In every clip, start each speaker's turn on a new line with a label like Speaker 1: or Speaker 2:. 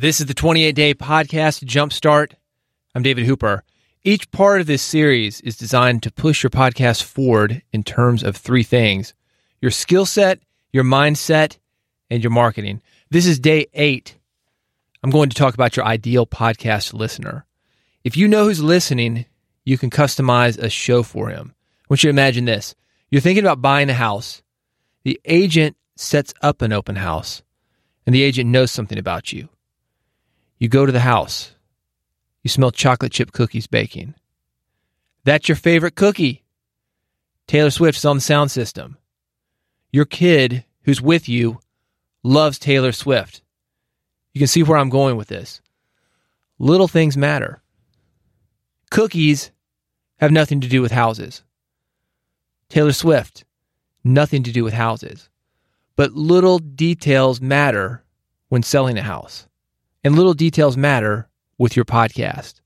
Speaker 1: This is the 28 day podcast jumpstart. I'm David Hooper. Each part of this series is designed to push your podcast forward in terms of three things your skill set, your mindset, and your marketing. This is day eight. I'm going to talk about your ideal podcast listener. If you know who's listening, you can customize a show for him. I want you to imagine this. You're thinking about buying a house. The agent sets up an open house, and the agent knows something about you. You go to the house. You smell chocolate chip cookies baking. That's your favorite cookie. Taylor Swift's on the sound system. Your kid who's with you loves Taylor Swift. You can see where I'm going with this. Little things matter. Cookies have nothing to do with houses. Taylor Swift, nothing to do with houses. But little details matter when selling a house. And little details matter with your podcast.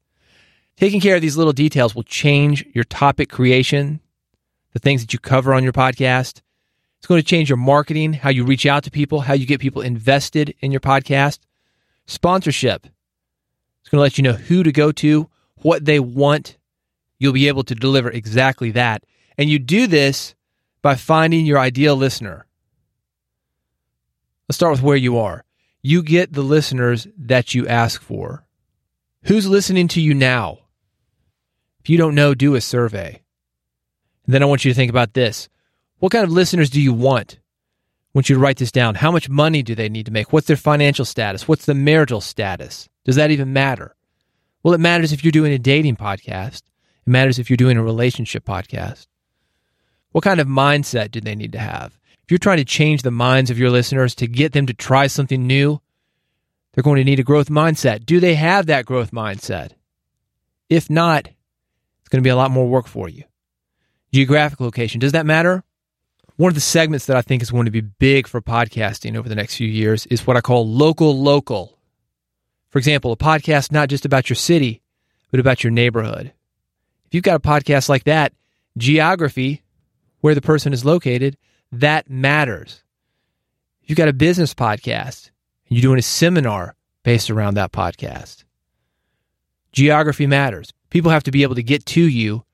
Speaker 1: Taking care of these little details will change your topic creation, the things that you cover on your podcast. It's going to change your marketing, how you reach out to people, how you get people invested in your podcast. Sponsorship. It's going to let you know who to go to, what they want. You'll be able to deliver exactly that. And you do this by finding your ideal listener. Let's start with where you are. You get the listeners that you ask for. Who's listening to you now? If you don't know, do a survey. And then I want you to think about this. What kind of listeners do you want? I want you to write this down. How much money do they need to make? What's their financial status? What's the marital status? Does that even matter? Well, it matters if you're doing a dating podcast. It matters if you're doing a relationship podcast. What kind of mindset do they need to have? If you're trying to change the minds of your listeners to get them to try something new, they're going to need a growth mindset. Do they have that growth mindset? If not, it's going to be a lot more work for you. Geographic location, does that matter? One of the segments that I think is going to be big for podcasting over the next few years is what I call local local. For example, a podcast not just about your city, but about your neighborhood. If you've got a podcast like that, geography, where the person is located, that matters. You've got a business podcast and you're doing a seminar based around that podcast, geography matters. People have to be able to get to you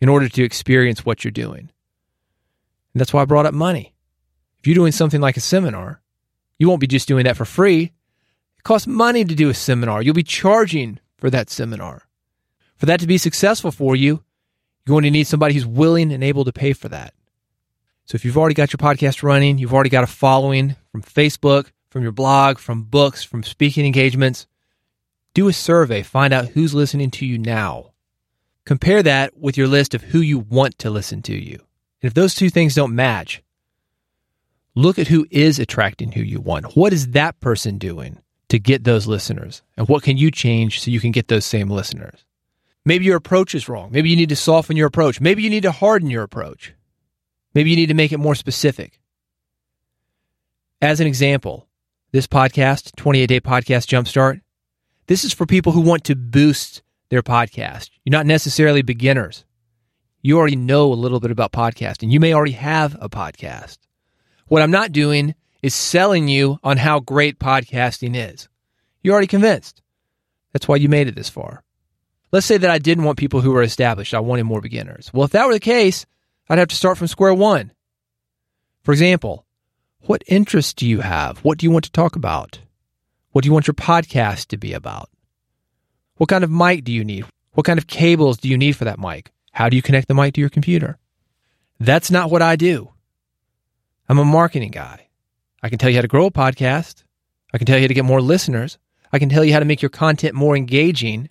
Speaker 1: in order to experience what you're doing. And that's why I brought up money. If you're doing something like a seminar, you won't be just doing that for free. It costs money to do a seminar. You'll be charging for that seminar. For that to be successful for you, you're going to need somebody who's willing and able to pay for that. So if you've already got your podcast running, you've already got a following from Facebook, from your blog, from books, from speaking engagements, do a survey, find out who's listening to you now. Compare that with your list of who you want to listen to you. And if those two things don't match, look at who is attracting who you want. What is that person doing to get those listeners? And what can you change so you can get those same listeners? Maybe your approach is wrong. Maybe you need to soften your approach. Maybe you need to harden your approach. Maybe you need to make it more specific. As an example, this podcast, 28 Day Podcast Jumpstart, this is for people who want to boost their podcast. You're not necessarily beginners. You already know a little bit about podcasting. You may already have a podcast. What I'm not doing is selling you on how great podcasting is. You're already convinced. That's why you made it this far. Let's say that I didn't want people who were established. I wanted more beginners. Well, if that were the case, I'd have to start from square one. For example, what interests do you have? What do you want to talk about? What do you want your podcast to be about? What kind of mic do you need? What kind of cables do you need for that mic? How do you connect the mic to your computer? That's not what I do. I'm a marketing guy. I can tell you how to grow a podcast. I can tell you how to get more listeners. I can tell you how to make your content more engaging.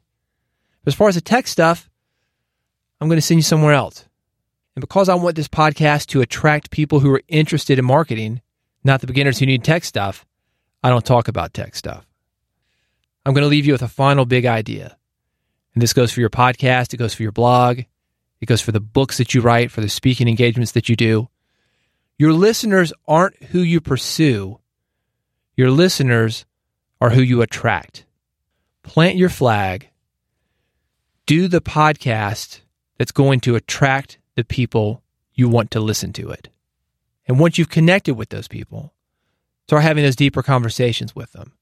Speaker 1: As far as the tech stuff, I'm going to send you somewhere else. And because I want this podcast to attract people who are interested in marketing, not the beginners who need tech stuff, I don't talk about tech stuff. I'm going to leave you with a final big idea. And this goes for your podcast, it goes for your blog, it goes for the books that you write, for the speaking engagements that you do. Your listeners aren't who you pursue, your listeners are who you attract. Plant your flag, do the podcast that's going to attract the people you want to listen to it. And once you've connected with those people, start having those deeper conversations with them.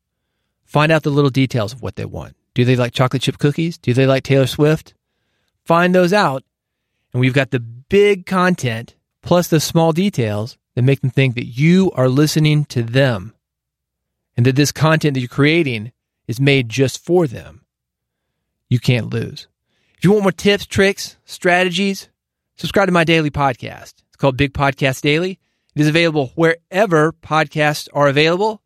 Speaker 1: Find out the little details of what they want. Do they like chocolate chip cookies? Do they like Taylor Swift? Find those out. And we've got the big content plus the small details that make them think that you are listening to them and that this content that you're creating is made just for them. You can't lose. If you want more tips, tricks, strategies, subscribe to my daily podcast. It's called Big Podcast Daily. It is available wherever podcasts are available.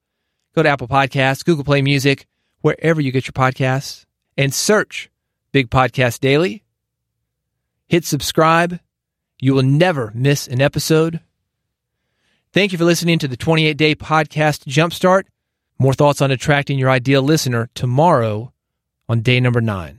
Speaker 1: Go to Apple Podcasts, Google Play Music, wherever you get your podcasts, and search Big Podcast Daily. Hit subscribe. You will never miss an episode. Thank you for listening to the 28 day podcast jumpstart. More thoughts on attracting your ideal listener tomorrow on day number nine.